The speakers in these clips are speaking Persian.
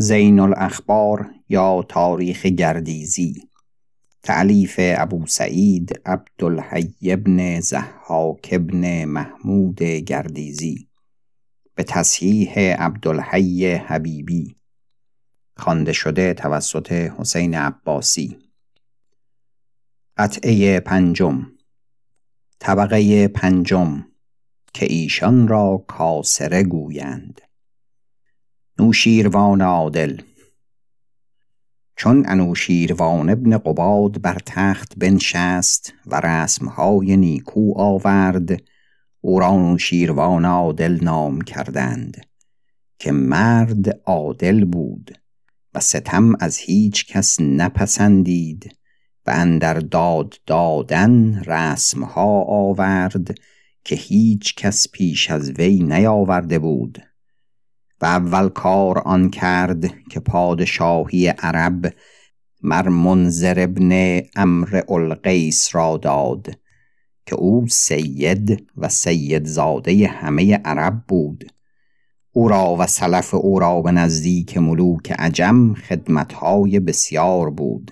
زین الاخبار یا تاریخ گردیزی. تعلیف ابو سعید عبدالحی ابن زحاک ابن محمود گردیزی. به تصحیح عبدالحی حبیبی. خوانده شده توسط حسین عباسی. قطعه پنجم. طبقه پنجم. که ایشان را کاسره گویند. نوشیروان عادل. چون انوشیروان ابن قباد بر تخت بنشست و رسمهای نیکو آورد او را نوشیروان عادل نام کردند که مرد عادل بود و ستم از هیچ کس نپسندید و اندر داد دادن رسمها آورد که هیچ کس پیش از وی نیاورده بود. و اول کار آن کرد که پادشاهی عرب مر منذر ابن امر القیس را داد که او سید و سید زاده همه عرب بود. او را و سلف او را به نزدیک ملوک عجم خدمتهای بسیار بود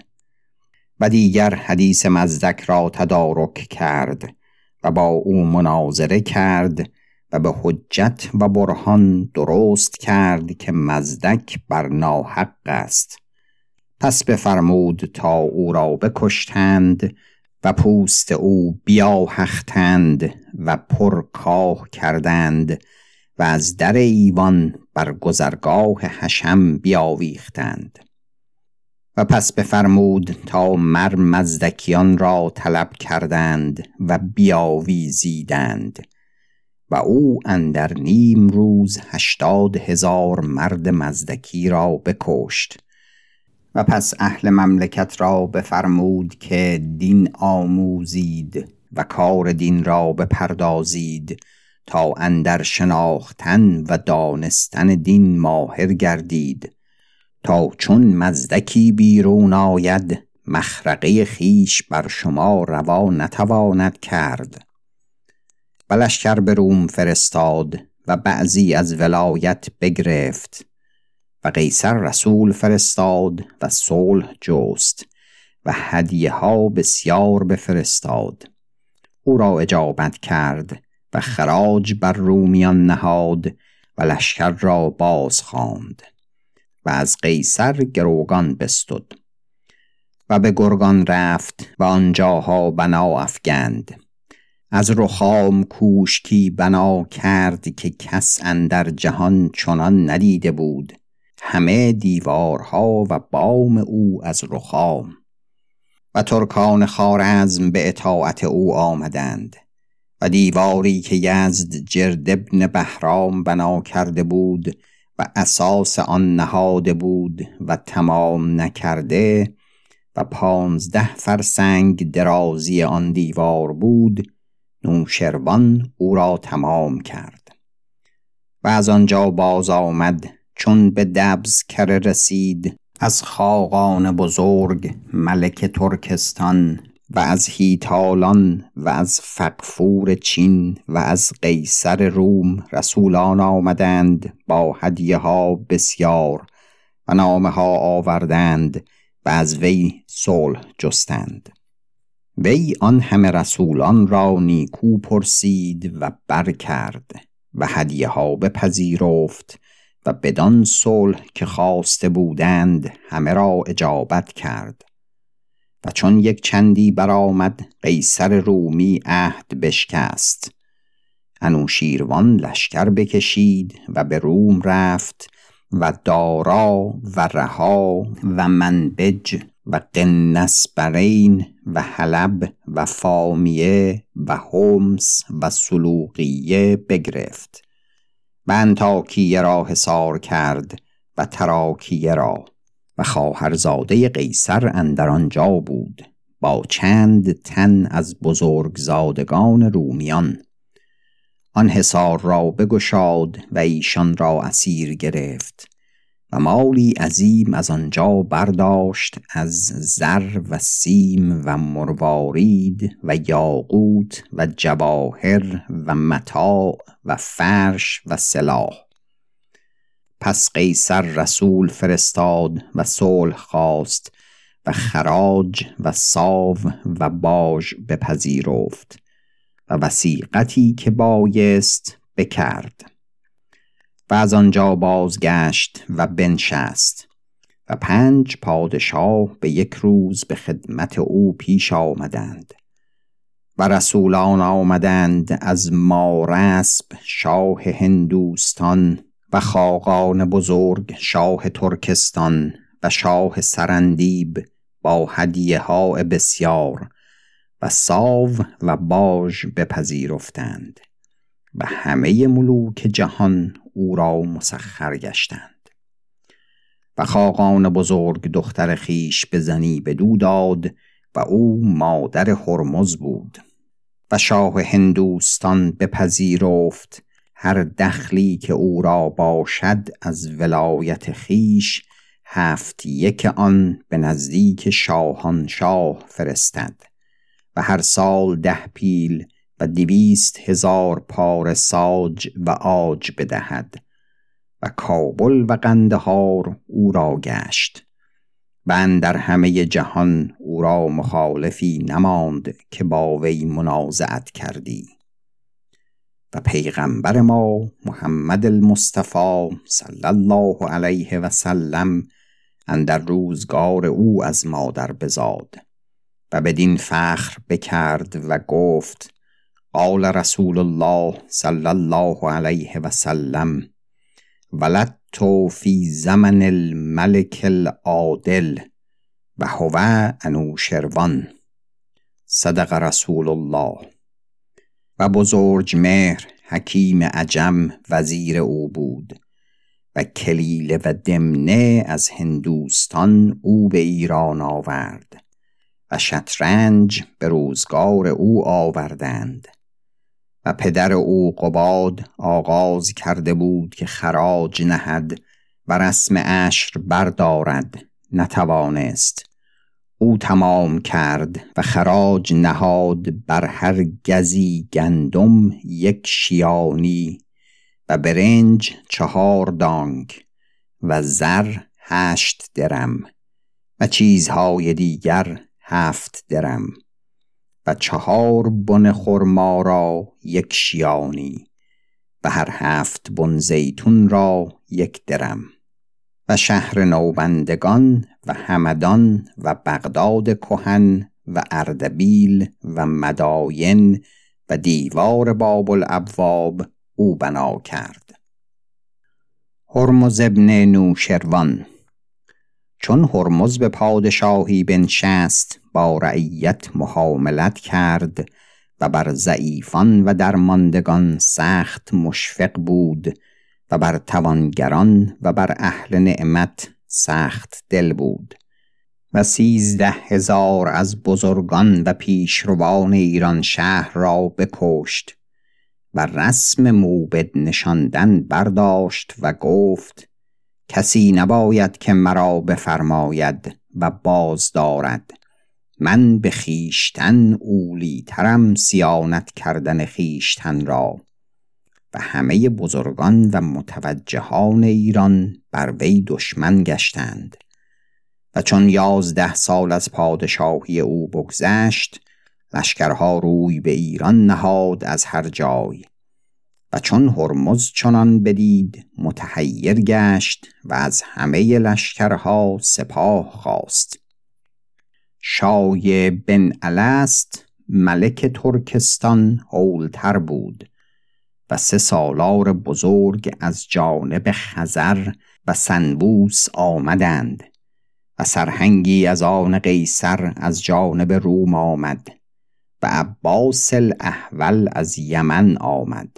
و دیگر حدیث مزدک را تدارک کرد و با او مناظره کرد و به حجت و برهان درست کرد که مزدک بر ناحق است. پس بفرمود تا او را بکشتند و پوست او بیاهختند و پر کاه کردند و از در ایوان بر گذرگاه حشم بیاویختند. و پس بفرمود تا مر مزدکیان را طلب کردند و بیاویزیدند. و او اندر نیم روز هشتاد هزار مرد مزدکی را بکشت و پس اهل مملکت را بفرمود که دین آموزید و کار دین را بپردازید تا اندر شناختن و دانستن دین ماهر گردید تا چون مزدکی بیرون آید مخرقه خیش بر شما روا نتواند کرد و لشکر به روم فرستاد و بعضی از ولایت بگرفت و قیصر رسول فرستاد و صلح جست و هدیه ها بسیار بفرستاد. او را اجابت کرد و خراج بر رومیان نهاد و لشکر را باز خواند و از قیصر گروگان بستد و به گرگان رفت و آنجاها بنا افگند. از رخام کوشکی بنا کرد که کس اندر جهان چنان ندیده بود. همه دیوارها و بام او از رخام. و ترکان خارزم به اطاعت او آمدند. و دیواری که یزد جرد ابن بهرام بنا کرده بود و اساس آن نهاده بود و تمام نکرده و پانزده فرسنگ درازی آن دیوار بود نوشروان او را تمام کرد. و از آنجا باز آمد چون به دبز کره رسید از خاقان بزرگ ملک ترکستان و از هیتالان و از فقفور چین و از قیصر روم رسولان آمدند با هدیه ها بسیار و نامه ها آوردند و از وی صلح جستند. وی آن همه رسولان را نیکو پرسید و بر کرد و هدیه ها بپذیرفت و بدان صلح که خواسته بودند همه را اجابت کرد. و چون یک چندی برآمد قیصر رومی عهد بشکست. انوشیروان لشکر بکشید و به روم رفت و دارا و رها و منبج و قنسبرین و حلب و فامیه و همس و سلوقیه بگرفت و انتاکیه را حصار کرد و تراکیه را و خواهرزاده قیصر اندر آنجا بود با چند تن از بزرگزادگان رومیان آن حصار را بگشاد و ایشان را اسیر گرفت مالی عظیم از آنجا برداشت از زر و سیم و مروارید و یاقوت و جواهر و متاع و فرش و سلاح. پس قیصر رسول فرستاد و صلح خواست و خراج و ساو و باج بپذیرفت و وسیقتی که بایست بکرد. و از آنجا بازگشت و بنشست و پنج پادشاه به یک روز به خدمت او پیش آمدند و رسولان آمدند از مارسب شاه هندوستان و خاقان بزرگ شاه ترکستان و شاه سرندیب با هدیه ها بسیار و ساو و باژ بپذیرفتند و همه ملوک جهان او را مسخر گشتند. و خاقان بزرگ دختر خیش به زنی بدو داد و او مادر هرمز بود. و شاه هندوستان بپذیرفت هر دخلی که او را باشد از ولایت خیش هفت یک آن به نزدیک شاهان شاه فرستد. و هر سال ده پیل و دویست هزار پار ساج و آج بدهد و کابل و قندهار او را گشت و در همه جهان او را مخالفی نماند که با وی منازعت کردی و پیغمبر ما محمد المصطفى صلی الله علیه و سلم اندر روزگار او از مادر بزاد و بدین فخر بکرد و گفت قال رسول الله صلی الله علیه و سلم ولدت فی زمن الملک العادل و هو انوشروان صدق رسول الله. و بزرج مهر حکیم عجم وزیر او بود و کلیله و دمنه از هندوستان او به ایران آورد و شطرنج به روزگار او آوردند. و پدر او قباد آغاز کرده بود که خراج نهد و رسم عشر بردارد نتوانست. او تمام کرد و خراج نهاد بر هر گزی گندم یک شیانی و برنج چهار دانگ و زر هشت درم و چیزهای دیگر هفت درم. و چهار بن خرما را یک شیانی و هر هفت بن زیتون را یک درم و شهر نوبندگان و همدان و بغداد کهن و اردبیل و مداین و دیوار باب الابواب او بنا کرد. هرمز ابن نوشروان چون هرمز به پادشاهی بنشست با رعیت محاملت کرد و بر ضعیفان و درماندگان سخت مشفق بود و بر توانگران و بر اهل نعمت سخت دل بود و سیزده هزار از بزرگان و پیشروان ایران شهر را بکشت و رسم موبد نشاندن برداشت و گفت کسی نباید که مرا بفرماید و باز دارد من به خیشتن اولی ترم سیانت کردن خیشتن را و همه بزرگان و متوجهان ایران بر وی دشمن گشتند و چون یازده سال از پادشاهی او بگذشت لشکرها روی به ایران نهاد از هر جای و چون هرمز چنان بدید متحیر گشت و از همه لشکرها سپاه خواست. شای بن الست ملک ترکستان هولتر بود و سه سالار بزرگ از جانب خزر و سنبوس آمدند و سرهنگی از آن قیصر از جانب روم آمد و عباس الاحول از یمن آمد.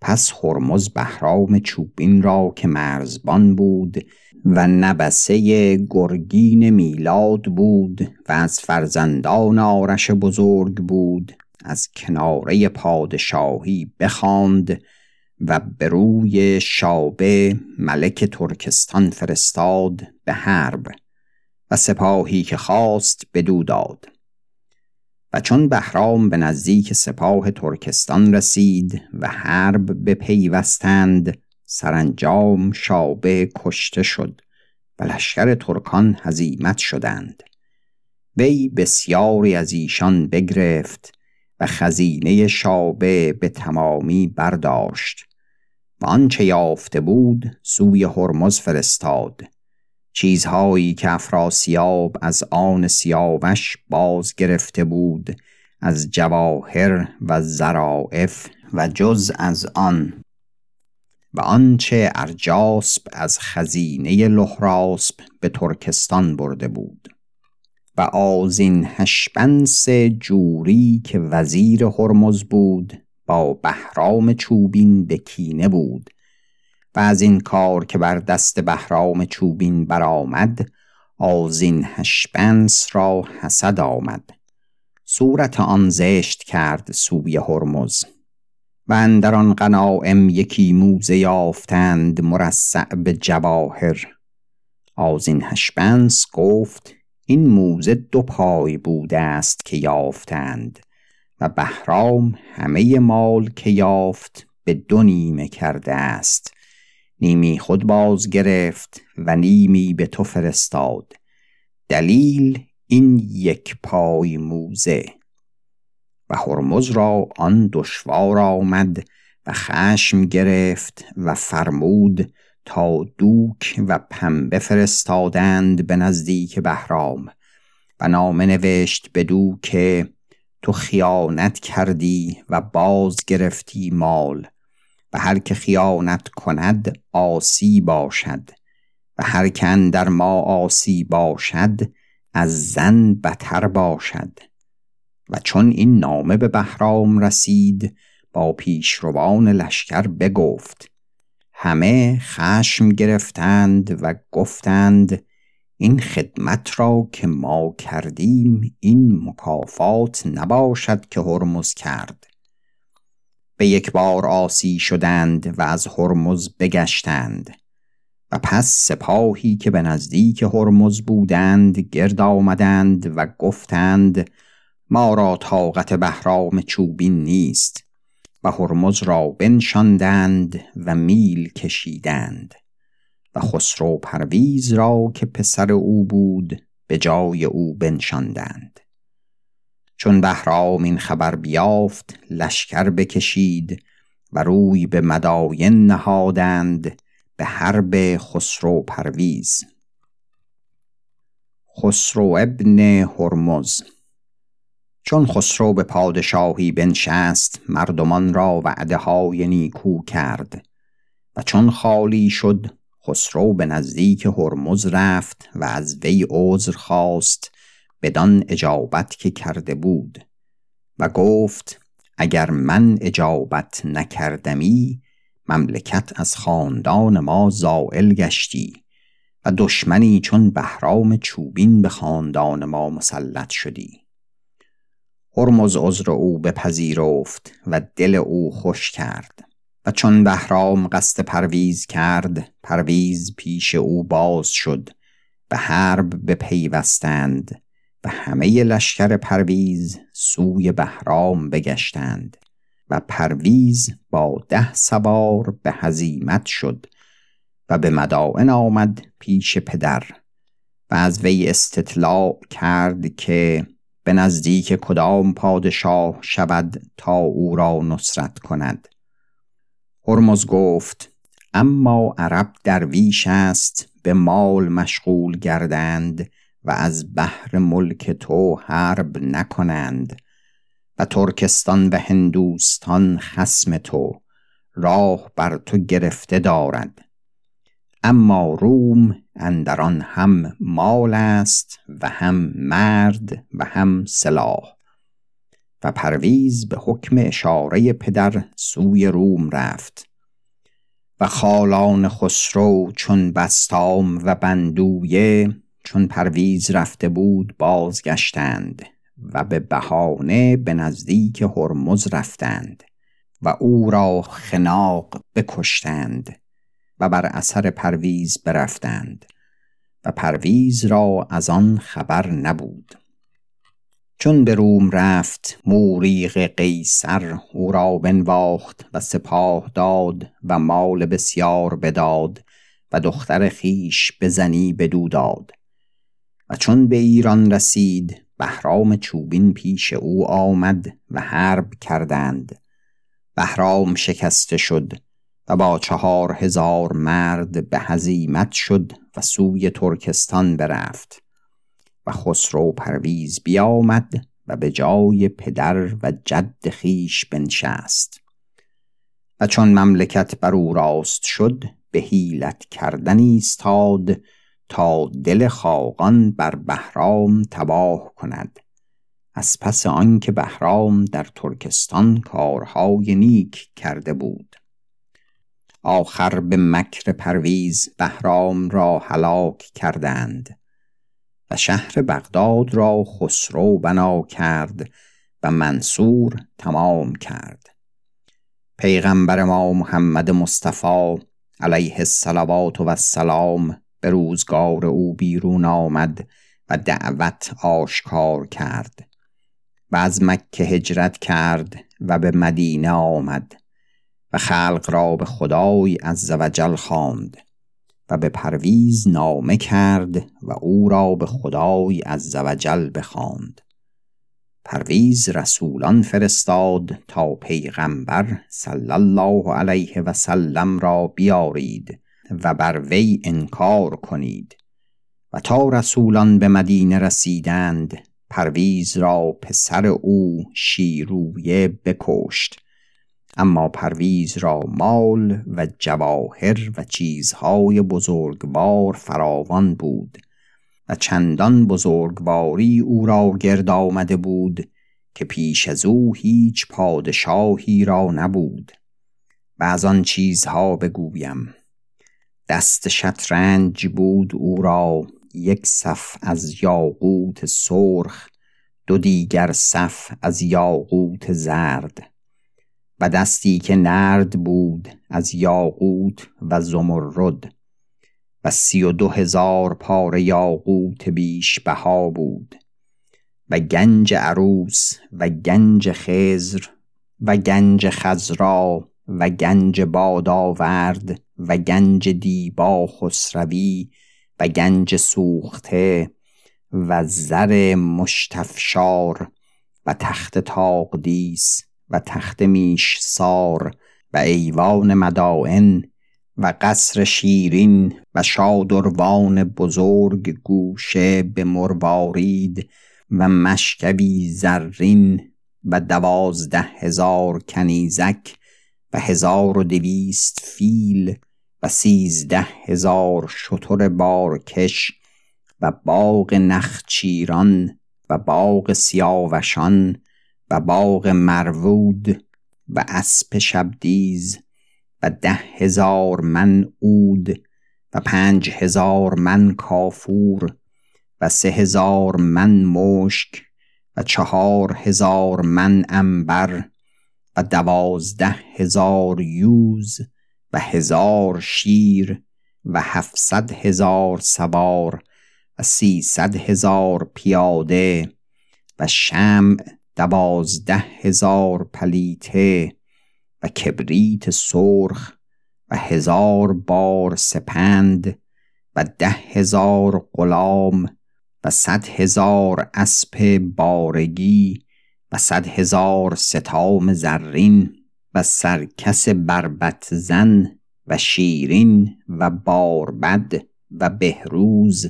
پس هرمز بهرام چوبین را که مرزبان بود و نبسه گرگین میلاد بود و از فرزندان آرش بزرگ بود از کناره پادشاهی بخواند و به روی شابه ملک ترکستان فرستاد به حرب و سپاهی که خواست بدو داد. و چون بهرام به نزدیک سپاه ترکستان رسید و حرب بپیوستند سرانجام شابه کشته شد و لشکر ترکان هزیمت شدند. وی بسیاری از ایشان بگرفت و خزینه شابه به تمامی برداشت و آنچه یافته بود سوی هرمز فرستاد. چیزهایی که افراسیاب از آن سیاوش باز گرفته بود از جواهر و زرائف و جز از آن. و آنچه ارجاسب از خزینه لحراسب به ترکستان برده بود و آزین هشپنس جوری که وزیر هرمز بود با بهرام چوبین به کینه بود و از این کار که بر دست بهرام چوبین برآمد آزین هشپنس را حسد آمد. صورت آن زشت کرد سوی هرمز. و اندر آن غنایم یکی موزه یافتند مرصع به جواهر. آزین هشپنس گفت این موزه دو پای بوده است که یافتند و بهرام همه مال که یافت به دو نیمه کرده است. نیمی خود باز گرفت و نیمی به تو فرستاد. دلیل این یک پای موزه. و هرمز را آن دشوار آمد و خشم گرفت و فرمود تا دوک و پنبه فرستادند به نزدیک بهرام و نامه نوشت بدو که تو خیانت کردی و باز گرفتی مال و هر که خیانت کند آسی باشد و هر که در ما آسی باشد از زن بتر باشد. و چون این نامه به بهرام رسید با پیشروان لشکر بگفت. همه خشم گرفتند و گفتند این خدمت را که ما کردیم این مکافات نباشد که هرمز کرد. به یک بار آسی شدند و از هرمز بگشتند. و پس سپاهی که به نزدیک هرمز بودند گرد آمدند و گفتند ما را طاقت بهرام چوبین نیست و هرمز را بنشاندند و میل کشیدند و خسرو پرویز را که پسر او بود به جای او بنشاندند. چون بهرام این خبر بیافت لشکر بکشید و روی به مداین نهادند به حرب خسرو پرویز. خسرو ابن هرمز چون خسرو به پادشاهی بنشست مردمان را وعده های نیکو کرد. و چون خالی شد خسرو به نزدیک هرمز رفت و از وی عذر خواست بدان اجابت که کرده بود. و گفت اگر من اجابت نکردمی مملکت از خاندان ما زائل گشتی و دشمنی چون بهرام چوبین به خاندان ما مسلط شدی. هرمز عذر او بپذیرفت و دل او خوش کرد و چون بهرام قصد پرویز کرد پرویز پیش او باز شد به حرب بپیوستند و همه لشکر پرویز سوی بهرام بگشتند و پرویز با ده سوار به هزیمت شد و به مدائن آمد پیش پدر و از وی استطلاع کرد که به نزدیک کدام پادشاه شود تا او را نصرت کند. هرمز گفت اما عرب درویش است به مال مشغول گردند و از بحر ملک تو حرب نکنند و ترکستان و هندوستان خسم تو راه بر تو گرفته دارد. اما روم اندران هم مال است و هم مرد و هم سلاح و پرویز به حکم اشاره پدر سوی روم رفت و خالان خسرو چون بستام و بندویه چون پرویز رفته بود بازگشتند و به بهانه به نزدیک هرمز رفتند و او را خناق بکشتند و بر اثر پرویز برفتند و پرویز را از آن خبر نبود. چون به روم رفت موریق قیصر او را بنواخت و سپاه داد و مال بسیار بداد و دختر خیش به زنی بدو داد. و چون به ایران رسید بهرام چوبین پیش او آمد و حرب کردند. بهرام شکسته شد و با چهار هزار مرد به هزیمت شد و سوی ترکستان برفت و خسرو پرویز بیامد و به جای پدر و جد خیش بنشست و چون مملکت بر او راست شد به حیلت کردن ایستاد تا دل خاقان بر بهرام تباه کند از پس آنکه بهرام در ترکستان کارهای نیک کرده بود. آخر به مکر پرویز بهرام را هلاک کردند و شهر بغداد را خسرو بنا کرد و منصور تمام کرد. پیغمبر ما محمد مصطفی علیه الصلوات و السلام به روزگار او بیرون آمد و دعوت آشکار کرد و از مکه هجرت کرد و به مدینه آمد. و خلق را به خدای عزوجل خواند و به پرویز نامه کرد و او را به خدای عزوجل بخواند. پرویز رسولان فرستاد تا پیغمبر صلی الله علیه و سلم را بیارید و بر وی انکار کنید و تا رسولان به مدینه رسیدند پرویز را پسر او شیرویه بکشت اما پرویز را مال و جواهر و چیزهای بزرگوار فراوان بود و چندان بزرگواری او را گرد آمده بود که پیش از او هیچ پادشاهی را نبود و از آن چیزها بگویم. دست شطرنج بود او را یک صف از یاقوت سرخ دو دیگر صف از یاقوت زرد. و دستی که نرد بود از یاقوت و زمرد و سی و دو هزار پاره یاقوت بیش بها بود و گنج عروس و گنج خزر و گنج خزرا و گنج باداورد و گنج دیبا خسروی و گنج سوخته و زر مشتفشار و تخت تاقدیس و تخت میش سار و ایوان مدائن و قصر شیرین و شادروان بزرگ گوشه به مروارید و مشکبی زرین و دوازده هزار کنیزک و هزار و دویست فیل و سیزده هزار شتر بارکش و باغ نخچیران و باغ سیاوشان و باغ مرود و اسب شبدیز و ده هزار من اود و پنج هزار من کافور و سه هزار من مشک و چهار هزار من انبر و دوازده هزار یوز و هزار شیر و هفتصد هزار سوار و سیصد هزار پیاده و شمع دوازده هزار پلیته و کبریت سرخ و هزار بار سپند و ده هزار غلام و صد هزار اسب بارگی و صد هزار ستام زرین و سرکس بربت زن و شیرین و باربد و بهروز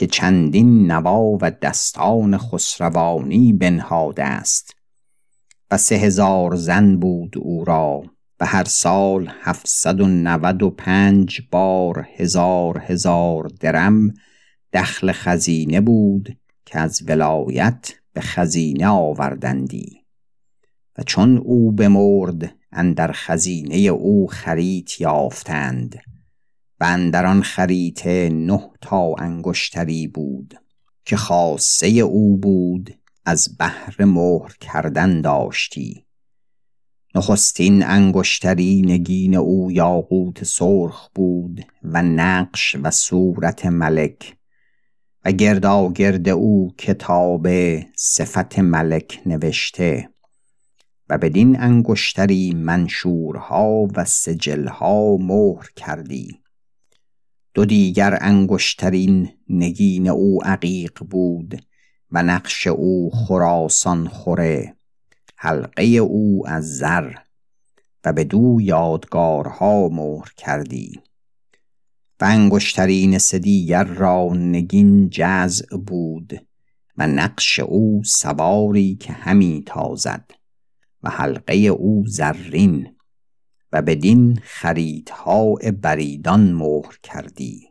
که چندین نوا و دستان خسروانی بنهاده است و سه هزار زن بود او را و هر سال هفتصد و نود و پنج بار هزار هزار درم دخل خزینه بود که از ولایت به خزینه آوردندی و چون او بمرد اندر خزینه او خریت یافتند. و اندر خریطه نه تا انگشتری بود که خاصه او بود از بهر مهر کردن داشتی. نخستین انگشتری نگین او یاقوت سرخ بود و نقش و صورت ملک و گردا گرد او کتاب صفت ملک نوشته و بدین انگشتری منشورها و سجلها مهر کردی. دو دیگر انگشترین نگین او عقیق بود و نقش او خراسان خوره حلقه او از زر و به دو یادگارها مهر کردی. و انگشترین سدیگر را نگین جزع بود و نقش او سواری که همی تازد و حلقه او زرین. و بدین خریدها بریدان مهر کردی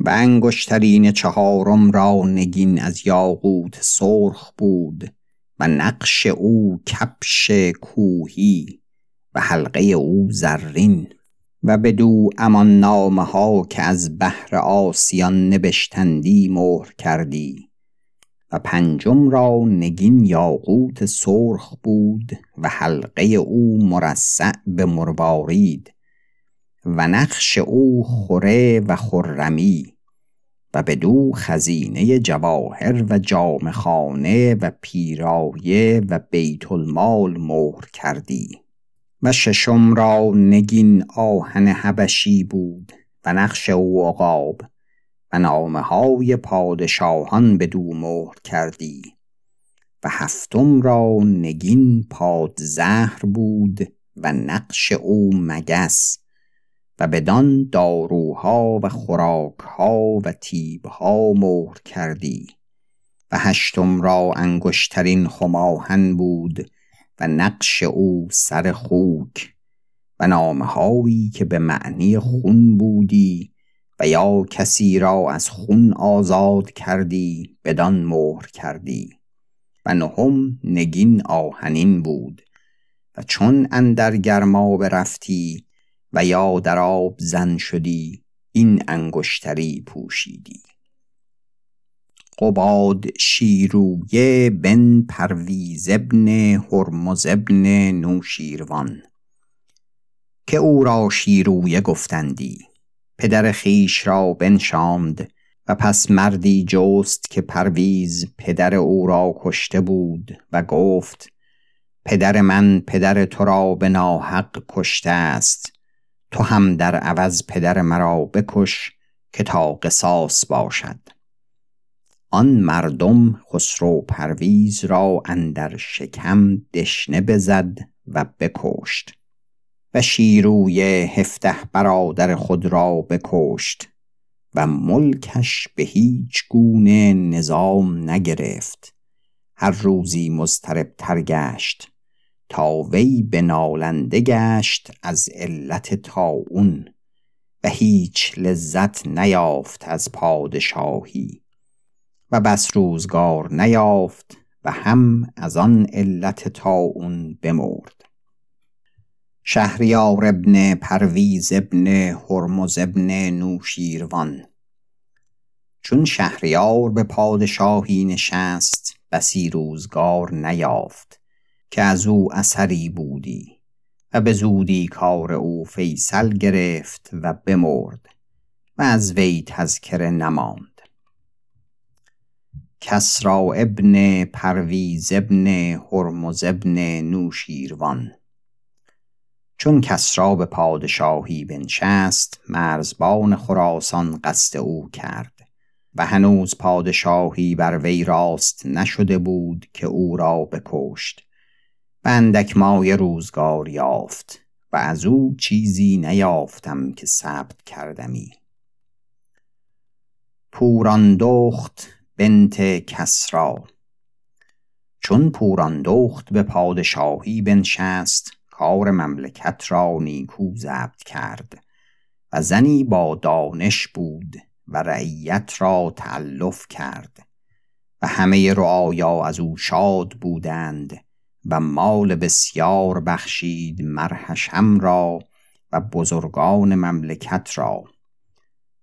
و انگشترین چهارم را نگین از یاقوت سرخ بود و نقش او کپش کوهی و حلقه او زرین و بدو امان نامه ها که از بحر آسیان نبشتندی مهر کردی. و پنجم را نگین یاقوت سرخ بود و حلقه او مرصع به مروارید و نقش او خوره و خرمی و بدو خزینه جواهر و جامخانه و پیرایه و بیت المال مهر کردی و ششم را نگین آهن حبشی بود و نقش او عقاب و نامه های پادشاهان بدو مهر کردی. و هفتم را نگین پاد زهر بود و نقش او مگس و بدان داروها و خوراکها و تیبها مهر کردی. و هشتم را انگشترین خماهن بود و نقش او سر خوک و نامهایی که به معنی خون بودی و یا کسی را از خون آزاد کردی بدان مهر کردی. و نهم نگین آهنین بود. و چون اندر گرما برفتی و یا در آب زن شدی این انگشتری پوشیدی. قباد شیرویه بن پرویز ابن هرمز ابن نوشیروان. که او را شیرویه گفتندی. پدر خیش را بنشاند و پس مردی جست که پرویز پدر او را کشته بود و گفت پدر من پدر تو را به ناحق کشته است. تو هم در عوض پدر مرا بکش که تا قصاص باشد. آن مردم خسرو پرویز را اندر شکم دشنه بزد و بکشت. و شیروی هفته برادر خود را بکشت و ملکش به هیچ گونه نظام نگرفت. هر روزی تر گشت تا وی به نالنده گشت از علت تاون و هیچ لذت نیافت از پادشاهی و بس روزگار نیافت و هم از آن علت تاون بمرد. شهریار ابن پرویز ابن هرمز ابن نوشیروان. چون شهریار به پادشاهی نشست بسی روزگار نیافت که از او اثری بودی و به زودی کار او فیصل گرفت و بمرد و از وی تذکره نماند. کسرا ابن پرویز ابن هرمز ابن نوشیروان. چون کسرا به پادشاهی بنشست مرزبان خراسان قصد او کرد. و هنوز پادشاهی بر وی راست نشده بود که او را بکشت. و اندک مای روزگار یافت و از او چیزی نیافتم که ثبت کردمی. پوراندخت بنت کسرا چون پوراندخت به پادشاهی بنشست کار مملکت را نیکو ضبط کرد و زنی با دانش بود و رعیت را تعلف کرد و همه رعایا از او شاد بودند و مال بسیار بخشید مرحشم را و بزرگان مملکت را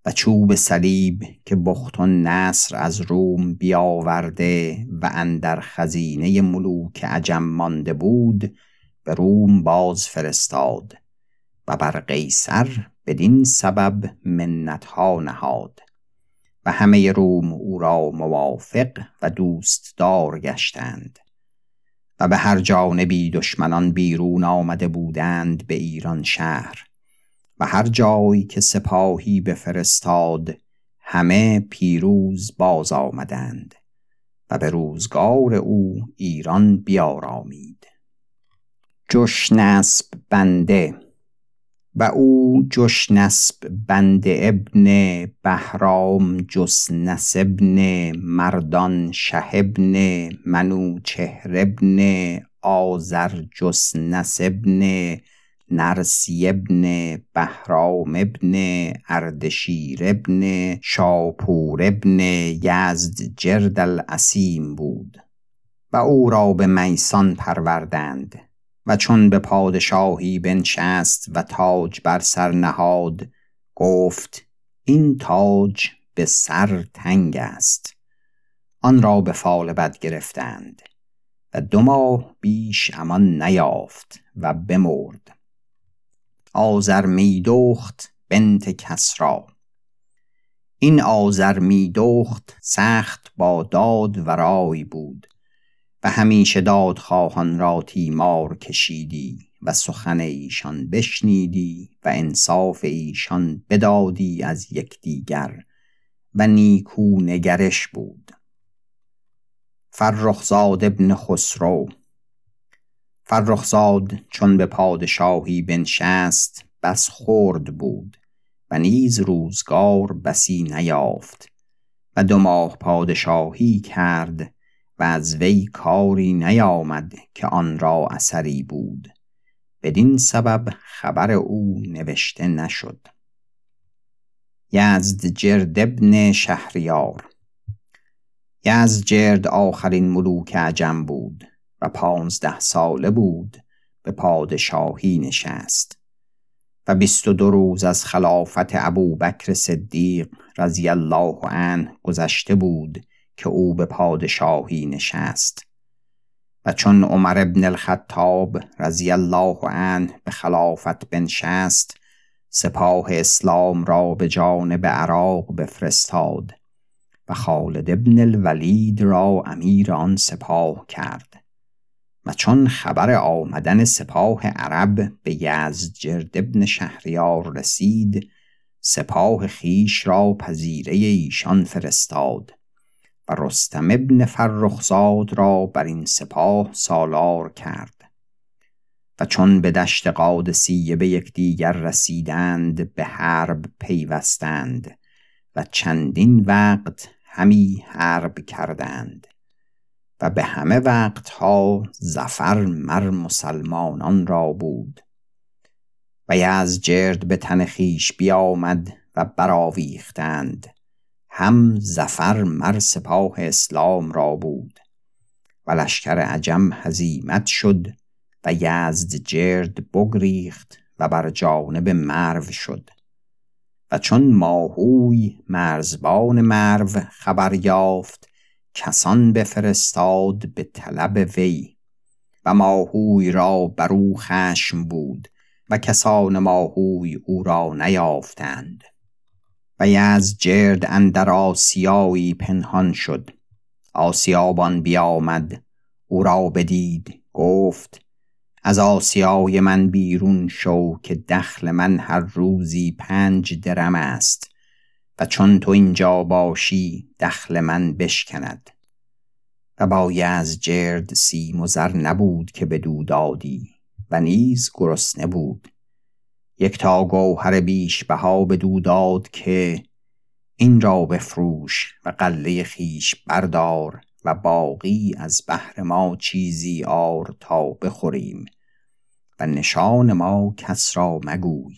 و چوب صلیب که بخت و نصر از روم بیاورده و اندر خزینه ملوک عجم مانده بود به روم باز فرستاد و بر قیصر بدین سبب منتها نهاد و همه روم او را موافق و دوستدار گشتند و به هر جانبی دشمنان بیرون آمده بودند به ایران شهر و هر جای که سپاهی بفرستاد همه پیروز باز آمدند و به روزگار او ایران بیارامید. جشنسب بنده و او جشنسب بنده ابن بهرام جسنس ابن مردان شه ابن منوچهر ابن آذر جسنس ابن نرسی ابن بهرام ابن اردشیر ابن شاپور ابن یزد جرد الاسیم بود و او را به میسان پروردند. و چون به پادشاهی بنشست و تاج بر سر نهاد گفت این تاج به سر تنگ است. آن را به فال بد گرفتند و دو ماه بیش امان نیافت و بمرد. آذر میدخت بنت کسرا این آذر میدخت سخت با داد و رای بود. و همیشه دادخواهان را تیمار کشیدی و سخن ایشان بشنیدی و انصاف ایشان بدادی از یکدیگر و نیکو نگرش بود. فرخزاد ابن خسرو فرخزاد چون به پادشاهی بنشست بس خرد بود و نیز روزگار بسی نیافت و دو ماه پادشاهی کرد و از وی کاری نیامد که آن را اثری بود. بدین سبب خبر او نوشته نشد. جرد ابن شهریار. جرد آخرین ملوک عجم بود و پانزده ساله بود به پادشاهی نشست. و بیست و دو روز از خلافت ابوبکر صدیق رضی الله عنه گذشته بود که او به پادشاهی نشست. و چون عمر ابن الخطاب رضی الله عنه به خلافت بنشست سپاه اسلام را به جانب عراق بفرستاد و خالد ابن الولید را امیر آن سپاه کرد. و چون خبر آمدن سپاه عرب به یزدجرد ابن شهریار رسید سپاه خیش را پذیره ایشان فرستاد. و رستم ابن فرخزاد را بر این سپاه سالار کرد. و چون به دشت قادسیه به یکدیگر رسیدند به حرب پیوستند و چندین وقت همی حرب کردند. و به همه وقتها زفر مر مسلمانان را بود. و جرد به تن بیامد و براویختند هم زفر مر سپاه اسلام را بود و لشکر عجم هزیمت شد و یزد جرد بگریخت و بر جانب مرو شد و چون ماهوی مرزبان مرو خبر یافت کسان بفرستاد به طلب وی و ماهوی را بر او خشم بود و کسان ماهوی او را نیافتند. و جرد اندر آسیایی پنهان شد. آسیابان بیامد. او را بدید. گفت از آسیای من بیرون شو که دخل من هر روزی پنج درم است و چون تو اینجا باشی دخل من بشکند. و با جرد سیم و زر نبود که بدو دادی و نیز گرسنه بود. یک تا گوهر بیش بها بدو داد که این را بفروش و قله خیش بردار و باقی از بهر ما چیزی آر تا بخوریم و نشان ما کس را مگوی.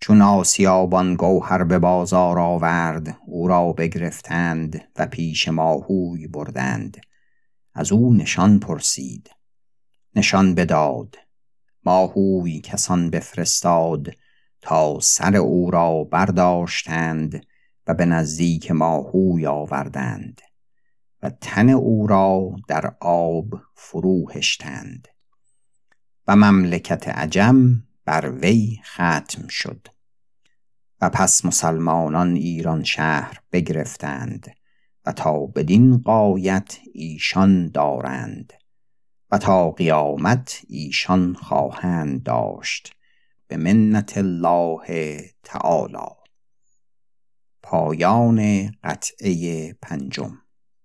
چون آسیابان گوهر به بازار آورد او را بگرفتند و پیش ماهوی بردند. از او نشان پرسید. نشان بداد. ماهوی کسان بفرستاد تا سر او را برداشتند و به نزدیک ماهوی آوردند و تن او را در آب فرو هشتند و مملکت عجم بر وی ختم شد و پس مسلمانان ایران شهر بگرفتند و تا بدین قایت ایشان دارند. و تا قیامت ایشان خواهند داشت به منت الله تعالی. پایان قطعه پنجم.